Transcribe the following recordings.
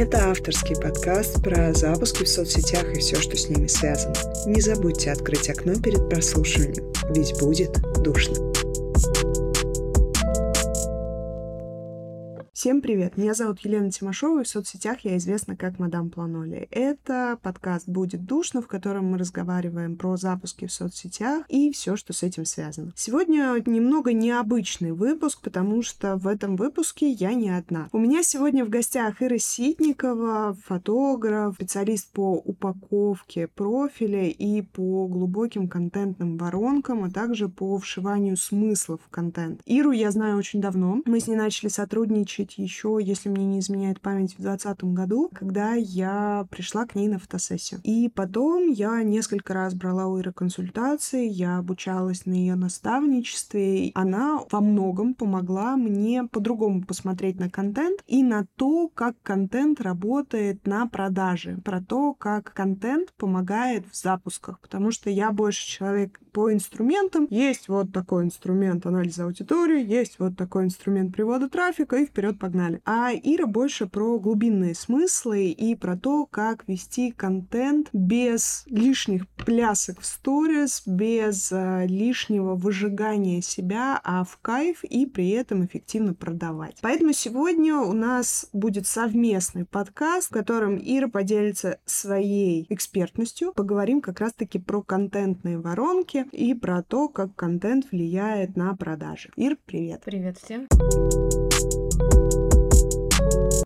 Это авторский подкаст про запуски в соцсетях и все, что с ними связано. Не забудьте открыть окно перед прослушиванием, ведь будет душно. Всем привет! Меня зовут Елена Тимошова, и в соцсетях я известна как Мадам Планоли. Это подкаст «Будет душно», в котором мы разговариваем про запуски в соцсетях и все, что с этим связано. Сегодня немного необычный выпуск, потому что в этом выпуске я не одна. У меня сегодня в гостях Ира Ситникова, фотограф, специалист по упаковке профиля и по глубоким контентным воронкам, а также по вшиванию смыслов в контент. Иру я знаю очень давно. Мы с ней начали сотрудничать быть, еще, если мне не изменяет память, в 2020 году, когда я пришла к ней на фотосессию. И потом я несколько раз брала у Иры консультации, я обучалась на ее наставничестве. Она во многом помогла мне по-другому посмотреть на контент и на то, как контент работает на продаже, про то, как контент помогает в запусках, потому что я больше человек по инструментам. Есть вот такой инструмент анализа аудитории, есть вот такой инструмент привода трафика, и вперед погнали. А Ира больше про глубинные смыслы и про то, как вести контент без лишних плясок в сторис, без а, лишнего выжигания себя, а в кайф и при этом эффективно продавать. Поэтому сегодня у нас будет совместный подкаст, в котором Ира поделится своей экспертностью. Поговорим как раз-таки про контентные воронки и про то, как контент влияет на продажи. Ир, привет! Привет всем!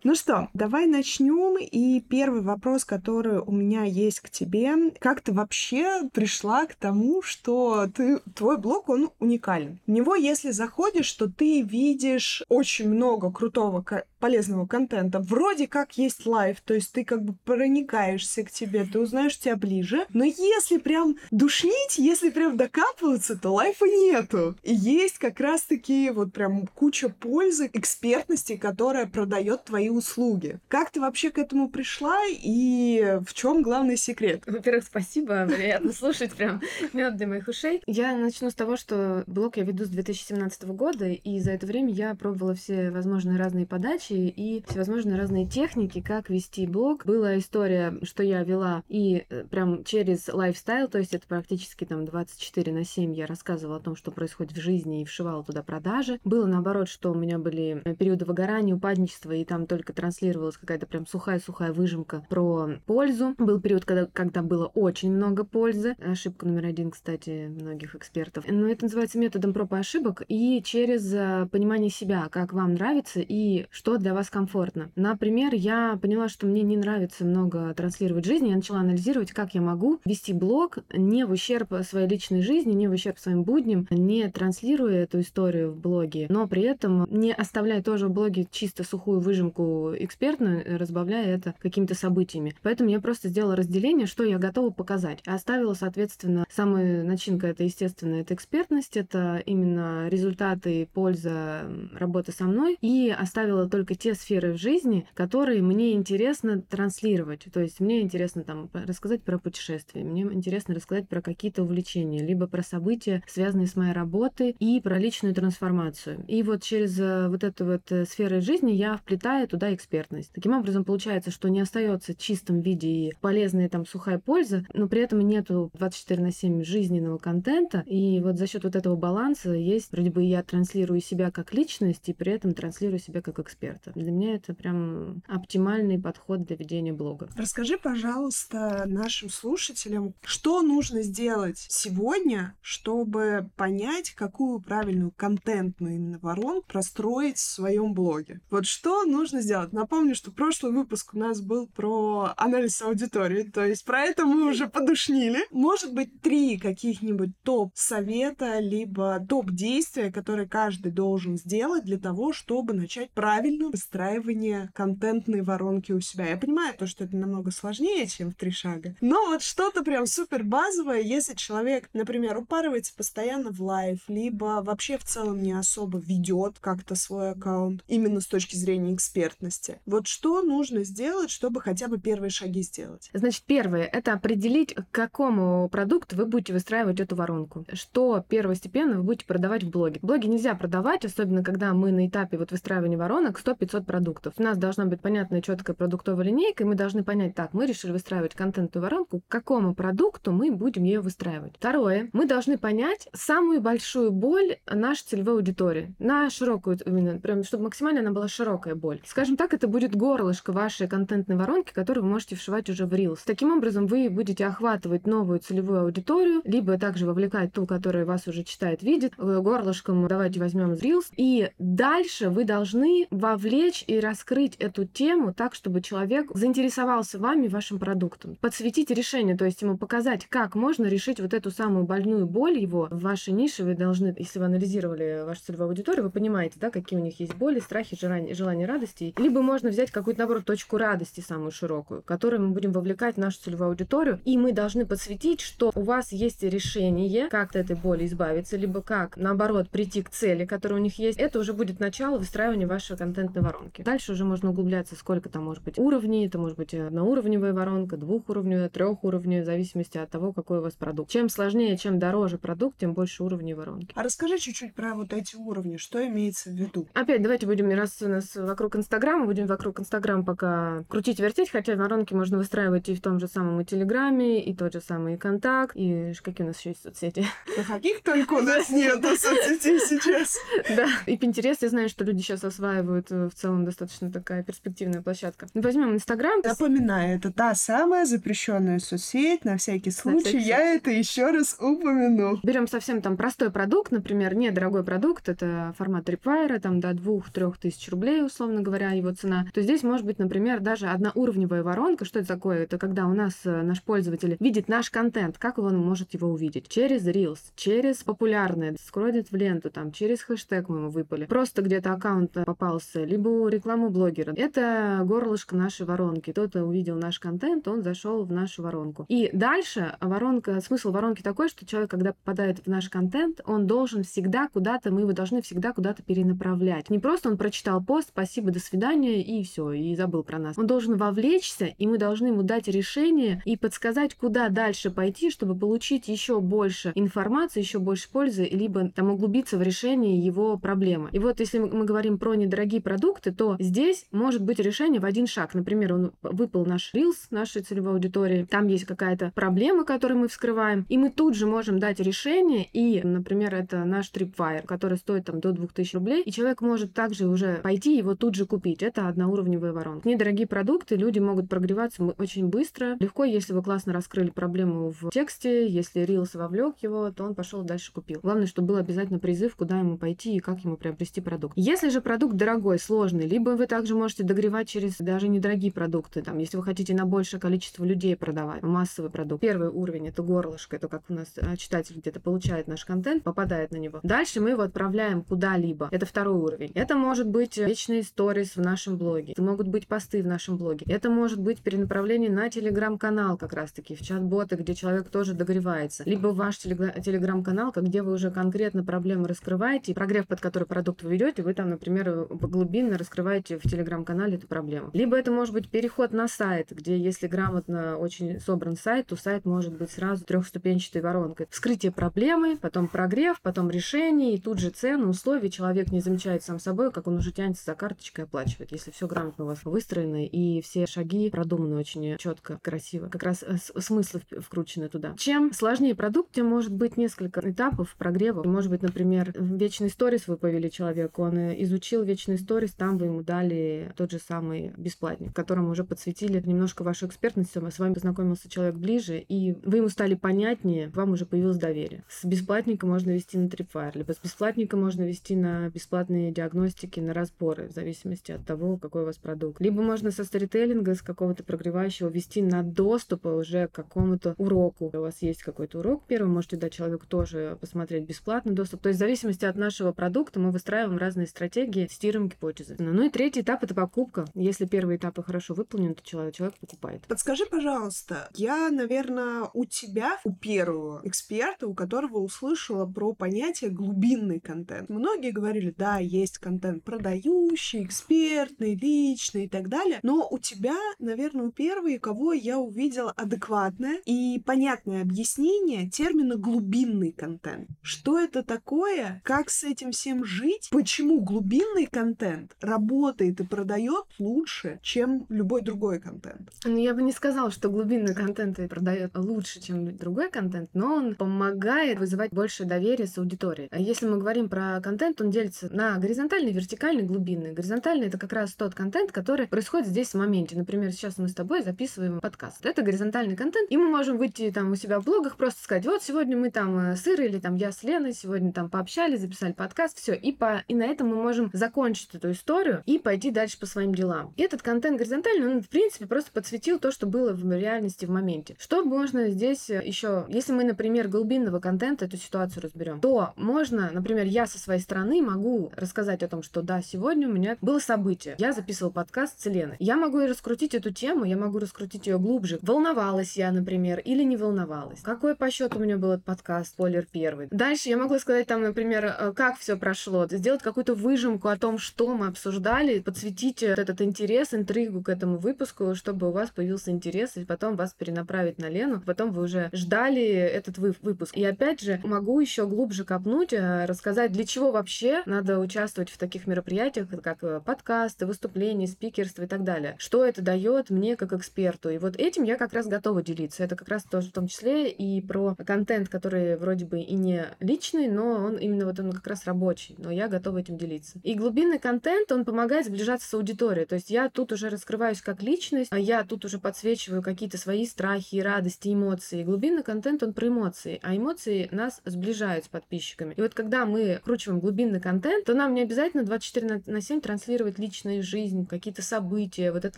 Ну что, давай начнем. И первый вопрос, который у меня есть к тебе. Как ты вообще пришла к тому, что ты, твой блог, он уникален? В него, если заходишь, то ты видишь очень много крутого полезного контента. Вроде как есть life, то есть ты как бы проникаешься к тебе, ты узнаешь тебя ближе. Но если прям душнить, если прям докапываться, то life а нету. И есть как раз-таки вот прям куча пользы, экспертности, которая продает твои услуги. Как ты вообще к этому пришла и в чем главный секрет? Во-первых, спасибо, приятно слушать прям мед для моих ушей. Я начну с того, что блог я веду с 2017 года, и за это время я пробовала все возможные разные подачи и всевозможные разные техники, как вести блог. Была история, что я вела и э, прям через лайфстайл, то есть это практически там 24 на 7 я рассказывала о том, что происходит в жизни и вшивала туда продажи. Было наоборот, что у меня были э, периоды выгорания, упадничества, и там только транслировалась какая-то прям сухая-сухая выжимка про пользу. Был период, когда, когда было очень много пользы. Ошибка номер один, кстати, многих экспертов. Но это называется методом проб и ошибок и через э, понимание себя, как вам нравится и что для вас комфортно. Например, я поняла, что мне не нравится много транслировать жизнь, я начала анализировать, как я могу вести блог не в ущерб своей личной жизни, не в ущерб своим будням, не транслируя эту историю в блоге, но при этом не оставляя тоже в блоге чисто сухую выжимку экспертную, разбавляя это какими-то событиями. Поэтому я просто сделала разделение, что я готова показать. Оставила, соответственно, самая начинка это, естественно, это экспертность, это именно результаты и польза работы со мной, и оставила только те сферы в жизни, которые мне интересно транслировать. То есть мне интересно там рассказать про путешествия, мне интересно рассказать про какие-то увлечения, либо про события, связанные с моей работой, и про личную трансформацию. И вот через э, вот эту вот э, сферу жизни я вплетаю туда экспертность. Таким образом, получается, что не остается в чистом виде и полезная там сухая польза, но при этом нету 24 на 7 жизненного контента. И вот за счет вот этого баланса есть, вроде бы я транслирую себя как личность и при этом транслирую себя как эксперта. Для меня это прям оптимальный подход для ведения блога. Расскажи, пожалуйста, нашим слушателям, что нужно сделать сегодня, чтобы понять, какую правильную контентную именно воронку простроить в своем блоге. Вот что нужно сделать? Напомню, что прошлый выпуск у нас был про анализ аудитории, то есть про это мы уже подушнили. Может быть, три каких-нибудь топ-совета, либо топ-действия, которые каждый должен сделать для того, чтобы начать правильно выстраивание контентной воронки у себя. Я понимаю то, что это намного сложнее, чем в три шага, но вот что-то прям супер базовое, если человек, например, упарывается постоянно в life, либо вообще в целом не особо ведет как-то свой аккаунт, именно с точки зрения эксперта, экспертности. Вот что нужно сделать, чтобы хотя бы первые шаги сделать? Значит, первое — это определить, к какому продукту вы будете выстраивать эту воронку. Что первостепенно вы будете продавать в блоге. В блоге нельзя продавать, особенно когда мы на этапе вот выстраивания воронок 100-500 продуктов. У нас должна быть понятная четкая продуктовая линейка, и мы должны понять, так, мы решили выстраивать контентную воронку, к какому продукту мы будем ее выстраивать. Второе, мы должны понять самую большую боль нашей целевой аудитории, на широкую, именно, прям, чтобы максимально она была широкая боль. Скажем так, это будет горлышко вашей контентной воронки, которую вы можете вшивать уже в Reels. Таким образом, вы будете охватывать новую целевую аудиторию, либо также вовлекать ту, которая вас уже читает, видит, горлышком давайте возьмем Reels. И дальше вы должны вовлечь и раскрыть эту тему так, чтобы человек заинтересовался вами, вашим продуктом. Подсветить решение, то есть ему показать, как можно решить вот эту самую больную боль его в вашей нише. Вы должны, если вы анализировали вашу целевую аудиторию, вы понимаете, да, какие у них есть боли, страхи, желания, желания радости. Либо можно взять какую-то, наоборот, точку радости самую широкую, которую мы будем вовлекать в нашу целевую аудиторию. И мы должны подсветить, что у вас есть решение, как от этой боли избавиться, либо как, наоборот, прийти к цели, которая у них есть. Это уже будет начало выстраивания вашей контентной воронки. Дальше уже можно углубляться, сколько там может быть уровней. Это может быть одноуровневая воронка, двухуровневая, трехуровневая, в зависимости от того, какой у вас продукт. Чем сложнее, чем дороже продукт, тем больше уровней воронки. А расскажи чуть-чуть про вот эти уровни, что имеется в виду? Опять давайте будем, раз у нас вокруг Инстаграма, будем вокруг Инстаграма пока крутить, вертеть, хотя воронки можно выстраивать и в том же самом и Телеграме, и тот же самый Контакт, и какие у нас еще есть соцсети. Да каких только у нас нет соцсетей сейчас. Да, и Pinterest, я знаю, что люди сейчас осваивают э, в целом достаточно такая перспективная площадка. Возьмем Инстаграм. Напоминаю, это та самая запрещенная соцсеть, на всякий случай, я это еще раз упомяну. Берем совсем там простой продукт, например, недорогой продукт, это формат Tripwire, там до 2-3 тысяч рублей, условно говоря, его цена, то здесь может быть, например, даже одноуровневая воронка. Что это такое? Это когда у нас э, наш пользователь видит наш контент, как он может его увидеть? Через Reels, через популярные, скроллит в ленту, там, через хэштег мы ему выпали. Просто где-то аккаунт попался, либо рекламу блогера. Это горлышко нашей воронки. Кто-то увидел наш контент, он зашел в нашу воронку. И дальше воронка, смысл воронки такой, что человек, когда попадает в наш контент, он должен всегда куда-то, мы его должны всегда куда-то перенаправлять. Не просто он прочитал пост, спасибо, до свидания, и все, и забыл про нас. Он должен вовлечься, и мы должны ему дать решение и подсказать, куда дальше пойти, чтобы получить еще больше информации, еще больше пользы, либо там углубиться в решение его проблемы. И вот если мы говорим про недорогие продукты, то здесь может быть решение в один шаг. Например, он выпал наш Reels нашей целевой аудитории, там есть какая-то проблема, которую мы вскрываем, и мы тут же можем дать решение, и, например, это наш Tripwire, который стоит там до 2000 рублей, и человек может также уже пойти его тут же купить. Это одноуровневая воронка. Недорогие продукты, люди могут прогреваться очень быстро, легко, если вы классно раскрыли проблему в тексте, если Reels вовлек его, то он пошел дальше купил. Главное, чтобы был обязательно призыв, куда ему пойти и как ему приобрести продукт. Если же продукт дорогой, сложный, либо вы также можете догревать через даже недорогие продукты, там, если вы хотите на большее количество людей продавать, массовый продукт. Первый уровень — это горлышко, это как у нас а, читатель где-то получает наш контент, попадает на него. Дальше мы его отправляем куда-либо. Это второй уровень. Это может быть вечные сторис в нашем блоге. Это могут быть посты в нашем блоге. Это может быть перенаправление на телеграм-канал как раз-таки, в чат-боты, где человек тоже догревается. Либо в ваш телеграм-канал, где вы уже конкретно проблемы раскрываете, прогрев, под который продукт вы ведете, вы там, например, глубинно раскрываете в телеграм-канале эту проблему. Либо это может быть переход на сайт, где если грамотно очень собран сайт, то сайт может быть сразу трехступенчатой воронкой. Вскрытие проблемы, потом прогрев, потом решение, и тут же цены, условия. Человек не замечает сам собой, как он уже тянется за карточкой и. Если все грамотно у вас выстроено и все шаги продуманы очень четко, красиво. Как раз э, смыслы вкручены туда. Чем сложнее продукт, тем может быть несколько этапов прогрева. Может быть, например, вечный сторис вы повели человеку, он э, изучил вечный сторис, там вы ему дали тот же самый бесплатник, которому уже подсветили немножко вашу экспертность, с вами познакомился человек ближе, и вы ему стали понятнее, вам уже появилось доверие. С бесплатника можно вести на Tripwire, либо с бесплатника можно вести на бесплатные диагностики, на разборы, в зависимости от того, какой у вас продукт. Либо можно со сторителлинга, с какого-то прогревающего вести на доступ уже к какому-то уроку. У вас есть какой-то урок первый, можете дать человеку тоже посмотреть бесплатный доступ. То есть в зависимости от нашего продукта мы выстраиваем разные стратегии, тестируем гипотезы. Ну и третий этап — это покупка. Если первые этапы хорошо выполнены, то человек, человек покупает. Подскажи, пожалуйста, я, наверное, у тебя, у первого эксперта, у которого услышала про понятие глубинный контент. Многие говорили, да, есть контент продающий, эксперт, экспертный, личный и так далее. Но у тебя, наверное, первый, кого я увидела адекватное и понятное объяснение термина глубинный контент. Что это такое? Как с этим всем жить? Почему глубинный контент работает и продает лучше, чем любой другой контент? Ну, я бы не сказала, что глубинный контент и продает лучше, чем другой контент, но он помогает вызывать больше доверия с аудиторией. А если мы говорим про контент, он делится на горизонтальный, вертикальный, глубинный. Горизонтальный — как раз тот контент, который происходит здесь в моменте. Например, сейчас мы с тобой записываем подкаст. Это горизонтальный контент, и мы можем выйти там у себя в блогах, просто сказать, вот сегодня мы там э, с Ирой или там я с Леной, сегодня там пообщались, записали подкаст, все. И, по... и на этом мы можем закончить эту историю и пойти дальше по своим делам. И этот контент горизонтальный, он, в принципе, просто подсветил то, что было в реальности в моменте. Что можно здесь э, еще, если мы, например, глубинного контента эту ситуацию разберем, то можно, например, я со своей стороны могу рассказать о том, что да, сегодня у меня было событие. Я записывал подкаст с Леной. Я могу и раскрутить эту тему, я могу раскрутить ее глубже. Волновалась я, например, или не волновалась. Какой по счету у меня был этот подкаст, спойлер первый. Дальше я могу сказать там, например, э, как все прошло, сделать какую-то выжимку о том, что мы обсуждали, подсветить этот интерес, интригу к этому выпуску, чтобы у вас появился интерес, и потом вас перенаправить на Лену, потом вы уже ждали этот выпуск. И опять же, могу еще глубже копнуть, э, рассказать, для чего вообще надо участвовать в таких мероприятиях, как э, подкасты, выступления, спикерство и так далее. Что это дает мне как эксперту. И вот этим я как раз готова делиться. Это как раз тоже в том числе и про контент, который вроде бы и не личный, но он именно вот он как раз рабочий. Но я готова этим делиться. И глубинный контент, он помогает сближаться с аудиторией. То есть я тут уже раскрываюсь как личность, а я тут уже подсвечиваю какие-то свои страхи, радости, эмоции. И глубинный контент, он про эмоции. А эмоции нас сближают с подписчиками. И вот когда мы кручиваем глубинный контент, то нам не обязательно 24 на 7 транслировать личную жизнь, какие-то события, вот этот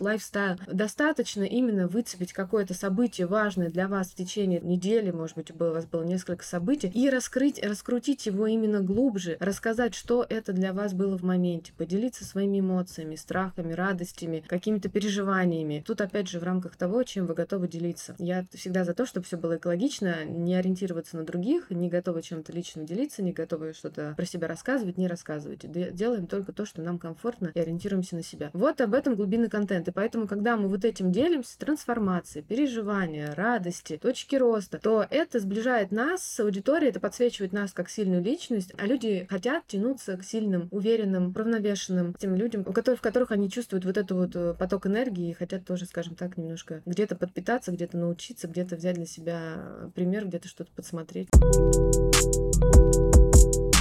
лайфстайл. Достаточно именно выцепить какое-то событие важное для вас в течение недели, может быть, у вас было несколько событий, и раскрыть, раскрутить его именно глубже, рассказать, что это для вас было в моменте, поделиться своими эмоциями, страхами, радостями, какими-то переживаниями. Тут, опять же, в рамках того, чем вы готовы делиться. Я всегда за то, чтобы все было экологично, не ориентироваться на других, не готовы чем-то лично делиться, не готовы что-то про себя рассказывать, не рассказывать. Делаем только то, что нам комфортно и ориентируемся на себя. Вот об этом глубинный контент. И поэтому, когда мы вот этим делимся, трансформации, переживания, радости, точки роста, то это сближает нас с аудиторией, это подсвечивает нас как сильную личность, а люди хотят тянуться к сильным, уверенным, равновешенным тем людям, у которых, в которых они чувствуют вот этот вот э, поток энергии и хотят тоже, скажем так, немножко где-то подпитаться, где-то научиться, где-то взять для себя пример, где-то что-то подсмотреть.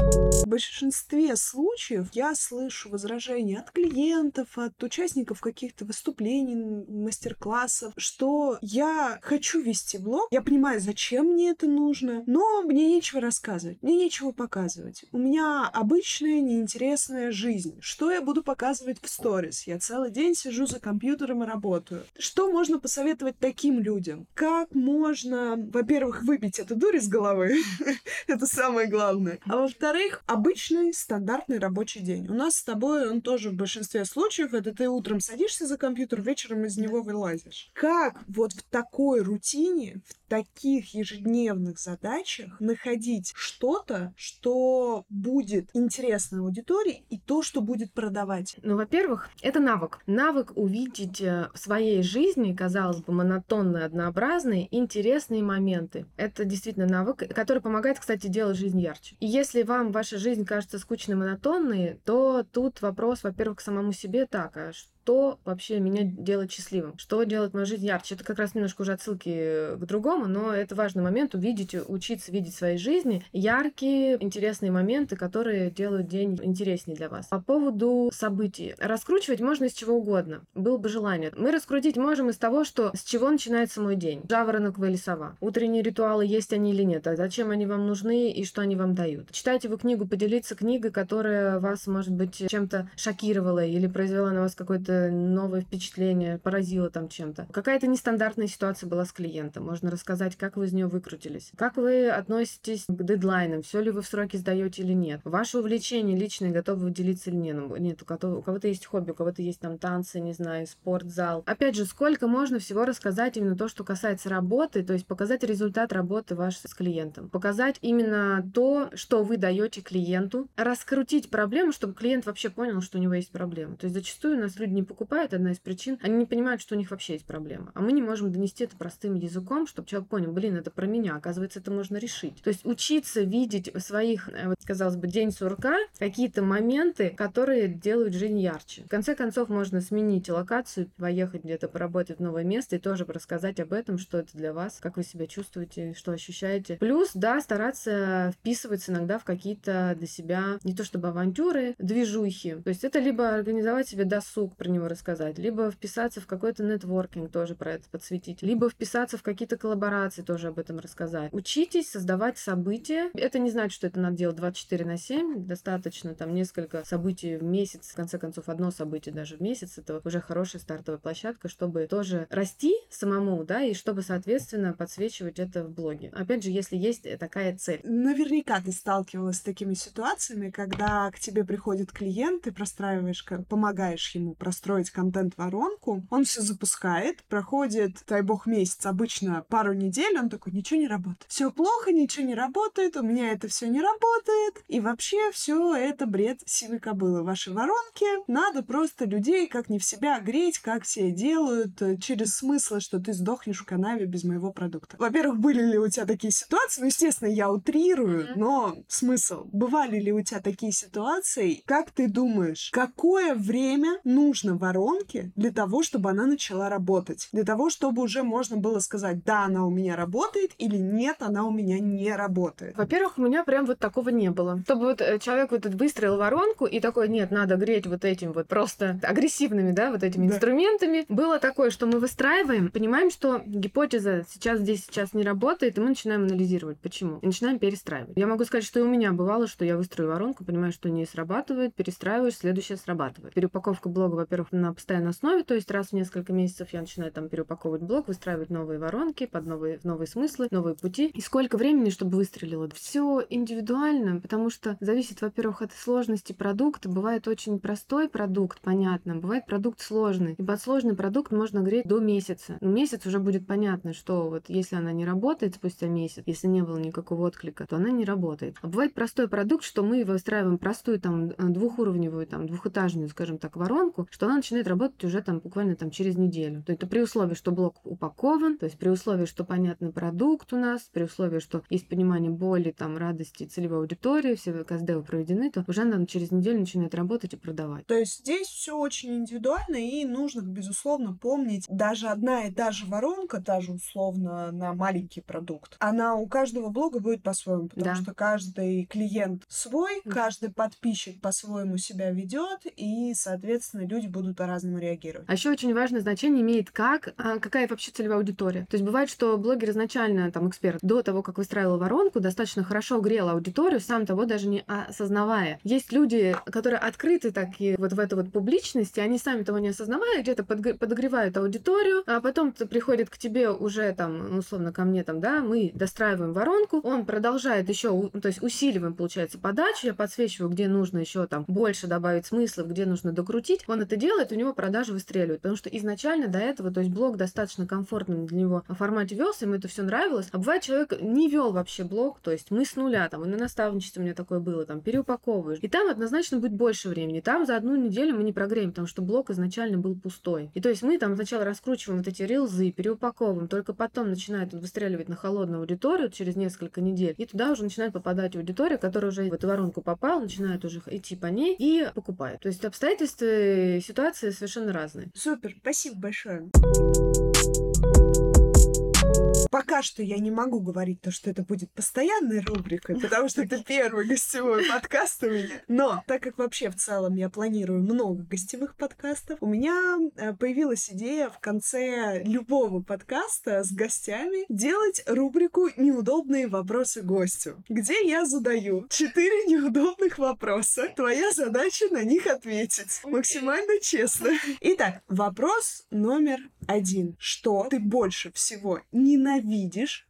В большинстве случаев я слышу возражения от клиентов, от участников каких-то выступлений, мастер-классов, что я хочу вести блог, я понимаю, зачем мне это нужно, но мне нечего рассказывать, мне нечего показывать. У меня обычная неинтересная жизнь. Что я буду показывать в сторис? Я целый день сижу за компьютером и работаю. Что можно посоветовать таким людям? Как можно, во-первых, выбить эту дурь из головы? Это самое главное. А во-вторых, обычный стандартный рабочий день. У нас с тобой он тоже в большинстве случаев, это ты утром садишься за компьютер, вечером из него вылазишь. Как вот в такой рутине, в таких ежедневных задачах находить что-то, что будет интересно аудитории и то, что будет продавать? Ну, во-первых, это навык. Навык увидеть э, в своей жизни, казалось бы, монотонные, однообразные, интересные моменты. Это действительно навык, который помогает, кстати, делать жизнь ярче. И если вам ваша жизнь кажется скучной, монотонной, то тут вопрос, во-первых, к самому себе. Так, а что вообще меня делает счастливым, что делает мою жизнь ярче. Это как раз немножко уже отсылки к другому, но это важный момент увидеть, учиться видеть в своей жизни яркие, интересные моменты, которые делают день интереснее для вас. По поводу событий. Раскручивать можно из чего угодно. Было бы желание. Мы раскрутить можем из того, что с чего начинается мой день. Жаворонок или сова. Утренние ритуалы, есть они или нет. А зачем они вам нужны и что они вам дают. Читайте вы книгу, поделиться книгой, которая вас, может быть, чем-то шокировала или произвела на вас какой-то новое впечатление, поразило там чем-то. Какая-то нестандартная ситуация была с клиентом. Можно рассказать, как вы из нее выкрутились. Как вы относитесь к дедлайнам, все ли вы в сроки сдаете или нет. Ваше увлечение личное, готовы вы делиться или нет. Нет, у кого-то есть хобби, у кого-то есть там танцы, не знаю, спортзал. Опять же, сколько можно всего рассказать именно то, что касается работы, то есть показать результат работы вашей с клиентом. Показать именно то, что вы даете клиенту. Раскрутить проблему, чтобы клиент вообще понял, что у него есть проблема. То есть зачастую у нас люди не покупают, одна из причин, они не понимают, что у них вообще есть проблема. А мы не можем донести это простым языком, чтобы человек понял, блин, это про меня, оказывается, это можно решить. То есть учиться видеть своих, э, вот казалось бы, день сурка какие-то моменты, которые делают жизнь ярче. В конце концов, можно сменить локацию, поехать где-то поработать в новое место и тоже рассказать об этом, что это для вас, как вы себя чувствуете, что ощущаете. Плюс, да, стараться вписываться иногда в какие-то для себя не то чтобы авантюры, движухи. То есть это либо организовать себе досуг, про него рассказать, либо вписаться в какой-то нетворкинг, тоже про это подсветить, либо вписаться в какие-то коллаборации, тоже об этом рассказать. Учитесь создавать события. Это не значит, что это надо делать 24 на 7. Достаточно там несколько событий в месяц. В конце концов, одно событие даже в месяц. Это уже хорошая стартовая площадка, чтобы тоже расти самому, да, и чтобы, соответственно, подсвечивать это в блоге. Опять же, если есть такая цель. Наверняка ты сталкивалась с такими ситуациями, когда к тебе приходит клиент, ты простраиваешь, помогаешь ему простроить контент-воронку, он все запускает, проходит, дай бог, месяц, обычно пару недель, он такой, ничего не работает. Все плохо, ничего не работает, у меня это все не работает. И вообще все это бред сивой кобылы. Ваши воронки надо просто людей как не в себя греть, как все делают, э, через смысл, что ты сдохнешь в канаве без моего продукта. Во-первых, были ли у тебя такие ситуации? Ну, естественно, я утрирую, но смысл. Бывали ли у тебя такие ситуации? Как ты думаешь, какое время нужно воронке для того, чтобы она начала работать? Для того, чтобы уже можно было сказать, да, она у меня работает, или нет, она у меня не работает? Во-первых, у меня прям вот такого не было. Чтобы вот э, человек вот выстроил воронку и такой, нет, надо греть вот этим вот просто агрессивными, да, вот этими да. инструментами. Было такое, что мы выстраиваем, понимаем, что гипотеза сейчас здесь сейчас не работает, и мы начинаем анализировать, почему. И начинаем перестраивать. Я могу сказать, что и у меня бывало, что я выстрою воронку, понимаю, что не срабатывает, перестраиваешь, следующее срабатывает. Переупаковка блога, во-первых, на постоянной основе, то есть раз в несколько месяцев я начинаю там переупаковывать блог, выстраивать новые воронки под новые, новые смыслы, новые пути. И сколько времени, чтобы выстрелило? Все индивидуально, потому что зависит, во-первых, от сложности продукта. Бывает очень простой продукт, понятно, бывает продукт сложный. И под сложный продукт можно греть до месяца. Ну, месяц уже будет понятно, что вот если она не работает спустя месяц, если не было никакого отклика, то она не работает. А бывает простой продукт, что мы выстраиваем простую там двухуровневую, там двухэтажную, скажем так, воронку, что она начинает работать уже там буквально там через неделю. То это при условии, что блок упакован, то есть при условии, что понятный продукт у нас, при условии, что есть понимание боли, там, радости целевой аудитории, все КСД проведены, то уже она через неделю начинает работать и продавать. То есть здесь все очень индивидуально и нужно, безусловно, помнить, даже одна и та же воронка, та же условно на маленький продукт, она у каждого блога будет по-своему, потому да. что каждый клиент свой, каждый подписчик по-своему себя ведет, и, соответственно, люди будут по-разному реагировать. А еще очень важное значение имеет как, а, какая вообще целевая аудитория. То есть бывает, что блогер изначально, там, эксперт, до того, как выстраивал воронку, достаточно хорошо грел аудиторию, сам того даже не осознавая. Есть люди, которые открыты так и вот в эту вот публичность, и они сами того не осознавая, где-то подогревают аудиторию, а потом приходит к тебе уже там, ну, условно, ко мне там, да, мы достраиваем воронку, он продолжает еще, то есть усиливаем, получается, подачу, я подсвечиваю, где нужно еще там больше добавить смыслов, где нужно докрутить, он это делает, у него продажи выстреливают, потому что изначально до этого, то есть блог достаточно комфортным для него в формате велся, ему это все нравилось, а бывает человек не вел вообще блог, то есть мы с нуля, там, и на наставничестве у меня такое было, там, переупаковываешь, и там однозначно будет больше времени, там за одну неделю мы не прогреем, потому что блог изначально был пустой. И то есть мы там сначала раскручиваем вот эти рилзы, переупаковываем, только потом начинает выстреливать на холодную аудиторию через несколько недель, и туда уже начинает попадать аудитория, которая уже в эту воронку попала, начинает уже идти по ней и покупает. То есть обстоятельства и ситуации совершенно разные. Супер, спасибо большое. Пока что я не могу говорить то, что это будет постоянной рубрикой, потому что это первый гостевой подкаст у меня. Но так как вообще в целом я планирую много гостевых подкастов, у меня э, появилась идея в конце любого подкаста с гостями делать рубрику «Неудобные вопросы гостю», где я задаю четыре неудобных вопроса. Твоя задача на них ответить. Максимально честно. Итак, вопрос номер один. Что ты больше всего ненавидишь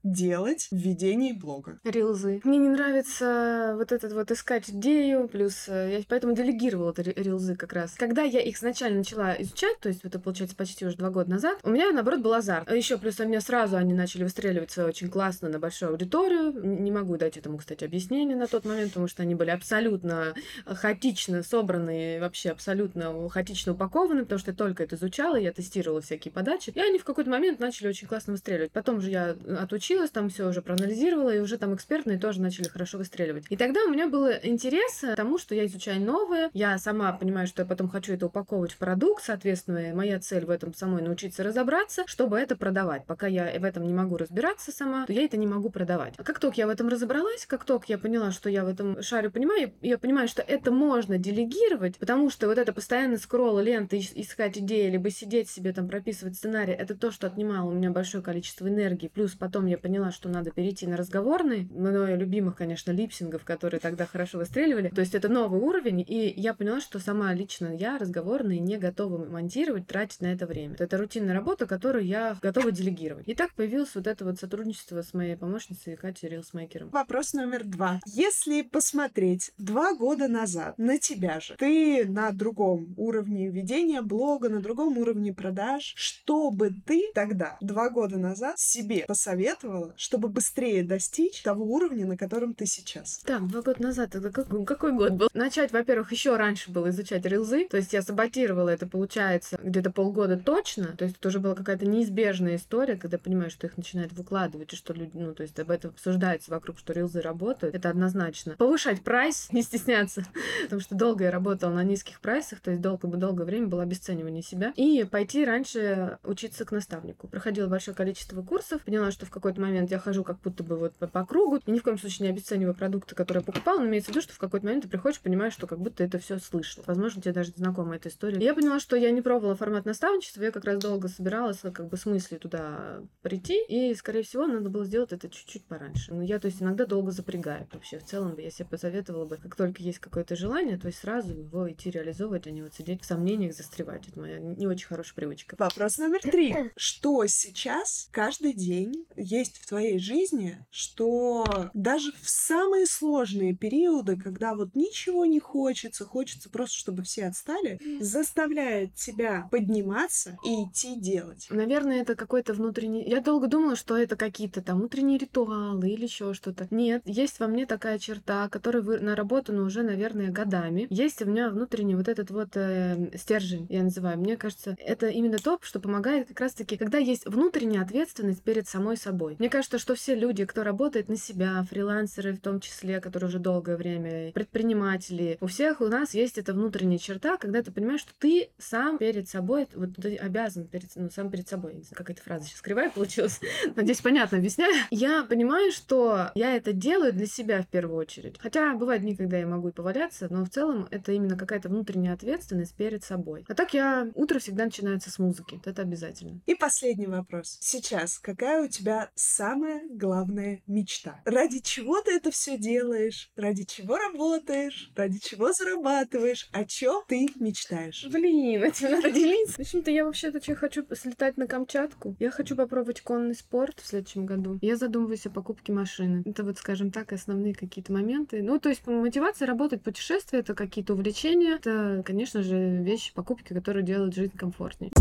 делать в ведении блога? Рилзы. Мне не нравится вот этот вот искать идею, плюс э, я поэтому делегировала это рилзы как раз. Когда я их изначально начала изучать, то есть это получается почти уже два года назад, у меня наоборот был азарт. А еще плюс у меня сразу они начали выстреливать очень классно на большую аудиторию. Не могу дать этому, кстати, объяснение на тот момент, потому что они были абсолютно хаотично собраны, вообще абсолютно хаотично упакованы, потому что я только это изучала, я тестировала всякие подачи, и они в какой-то момент начали очень классно выстреливать. Потом же я отучилась, там все уже проанализировала, и уже там экспертные тоже начали хорошо выстреливать. И тогда у меня был интерес к тому, что я изучаю новое, я сама понимаю, что я потом хочу это упаковывать в продукт, соответственно, моя цель в этом самой научиться разобраться, чтобы это продавать. Пока я в этом не могу разбираться сама, то я это не могу продавать. А как только я в этом разобралась, как только я поняла, что я в этом шарю понимаю, я понимаю, что это можно делегировать, потому что вот это постоянно скролл ленты, искать идеи, либо сидеть себе там прописывать сценарий, это то, что отнимало у меня большое количество энергии. Плюс потом я поняла, что надо перейти на разговорный, мною любимых, конечно, липсингов, которые тогда хорошо выстреливали. То есть это новый уровень, и я поняла, что сама лично я разговорные не готова монтировать, тратить на это время. Это рутинная работа, которую я готова делегировать. И так появилось вот это вот сотрудничество с моей помощницей Катей Рилсмейкером. Вопрос номер два. Если посмотреть два года назад на тебя же, ты на другом уровне ведения блога, на другом уровне продаж, что бы ты тогда, два года назад, себе посоветовала, чтобы быстрее достичь того уровня, на котором ты сейчас? Так, два года назад, это какой, какой год был? Начать, во-первых, еще раньше было изучать рилзы, то есть я саботировала это, получается, где-то полгода точно, то есть это уже была какая-то неизбежная история, когда понимаешь, что их начинают выкладывать, и что люди, ну, то есть об этом обсуждается вокруг, что рилзы работают, это однозначно. Повышать прайс, не стесняться, потому что долго я работала на низких прайсах, то есть долго-долгое время было обесценивание себя, и пойти раньше учиться к наставнику. Проходила большое количество курсов, поняла, что в какой-то момент я хожу как будто бы вот по, по кругу, и ни в коем случае не обесцениваю продукты, которые я покупала, но имеется в виду, что в какой-то момент ты приходишь, понимаешь, что как будто это все слышал. Возможно, тебе даже знакома эта история. И я поняла, что я не пробовала формат наставничества, я как раз долго собиралась как бы с мыслью туда прийти, и, скорее всего, надо было сделать это чуть-чуть пораньше. Но я, то есть, иногда долго запрягаю вообще. В целом, я себе посоветовала бы, как только есть какое-то желание, то есть сразу его идти реализовывать, а не вот сидеть в сомнениях, застревать. Это моя не очень хорошая привычка. Вопрос номер три. Что сейчас каждый день есть в твоей жизни, что даже в самые сложные периоды, когда вот ничего не хочется, хочется просто, чтобы все отстали, заставляет тебя подниматься и идти делать? Наверное, это какой-то внутренний... Я долго думала, что это какие-то там внутренние ритуалы или еще что-то. Нет, есть во мне такая черта, которая вы... наработана уже, наверное, годами. Есть у меня внутренний вот этот вот э, стержень, я называю. Мне кажется, это именно то, что помогает как раз-таки, когда есть внутренняя ответственность перед самой собой. Мне кажется, что все люди, кто работает на себя, фрилансеры в том числе, которые уже долгое время, предприниматели, у всех у нас есть эта внутренняя черта, когда ты понимаешь, что ты сам перед собой, вот ты обязан перед, ну, сам перед собой. Не знаю, как эта фраза сейчас кривая получилась. Надеюсь, понятно объясняю. Я понимаю, что я это делаю для себя в первую очередь. Хотя бывают дни, когда я могу и поваляться, но в целом это именно какая-то внутренняя ответственность перед собой. А так я... Утро всегда начинается с музыки. Это обязательно. И последний вопрос. Сейчас какая у тебя самая главная мечта? Ради чего ты это все делаешь? Ради чего работаешь? Ради чего зарабатываешь? О чем ты мечтаешь? Блин, этим надо делиться. В общем-то, я вообще-то хочу слетать на Камчатку. Я хочу попробовать конный спорт в следующем году. Я задумываюсь о покупке машины. Это вот, скажем так, основные какие-то моменты. Ну, то есть мотивация работать, путешествия, это какие-то увлечения. Это, конечно же, вещи, покупки, которые делают жизнь комфортнее.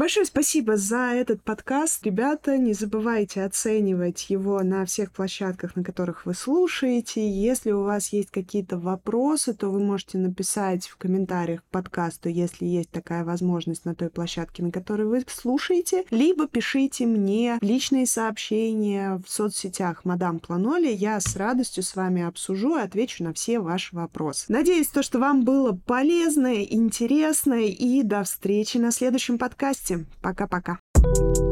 Большое спасибо за этот подкаст. Ребята, не забывайте оценивать его на всех площадках, на которых вы слушаете. Если у вас есть какие-то вопросы, то вы можете написать в комментариях к подкасту, если есть такая возможность на той площадке, на которой вы слушаете. Либо пишите мне личные сообщения в соцсетях Мадам Планоли. Я с радостью с вами обсужу и отвечу на все ваши вопросы. Надеюсь, то, что вам было полезно, интересно, и до встречи на следующем подкасте. Всем пока-пока. thank you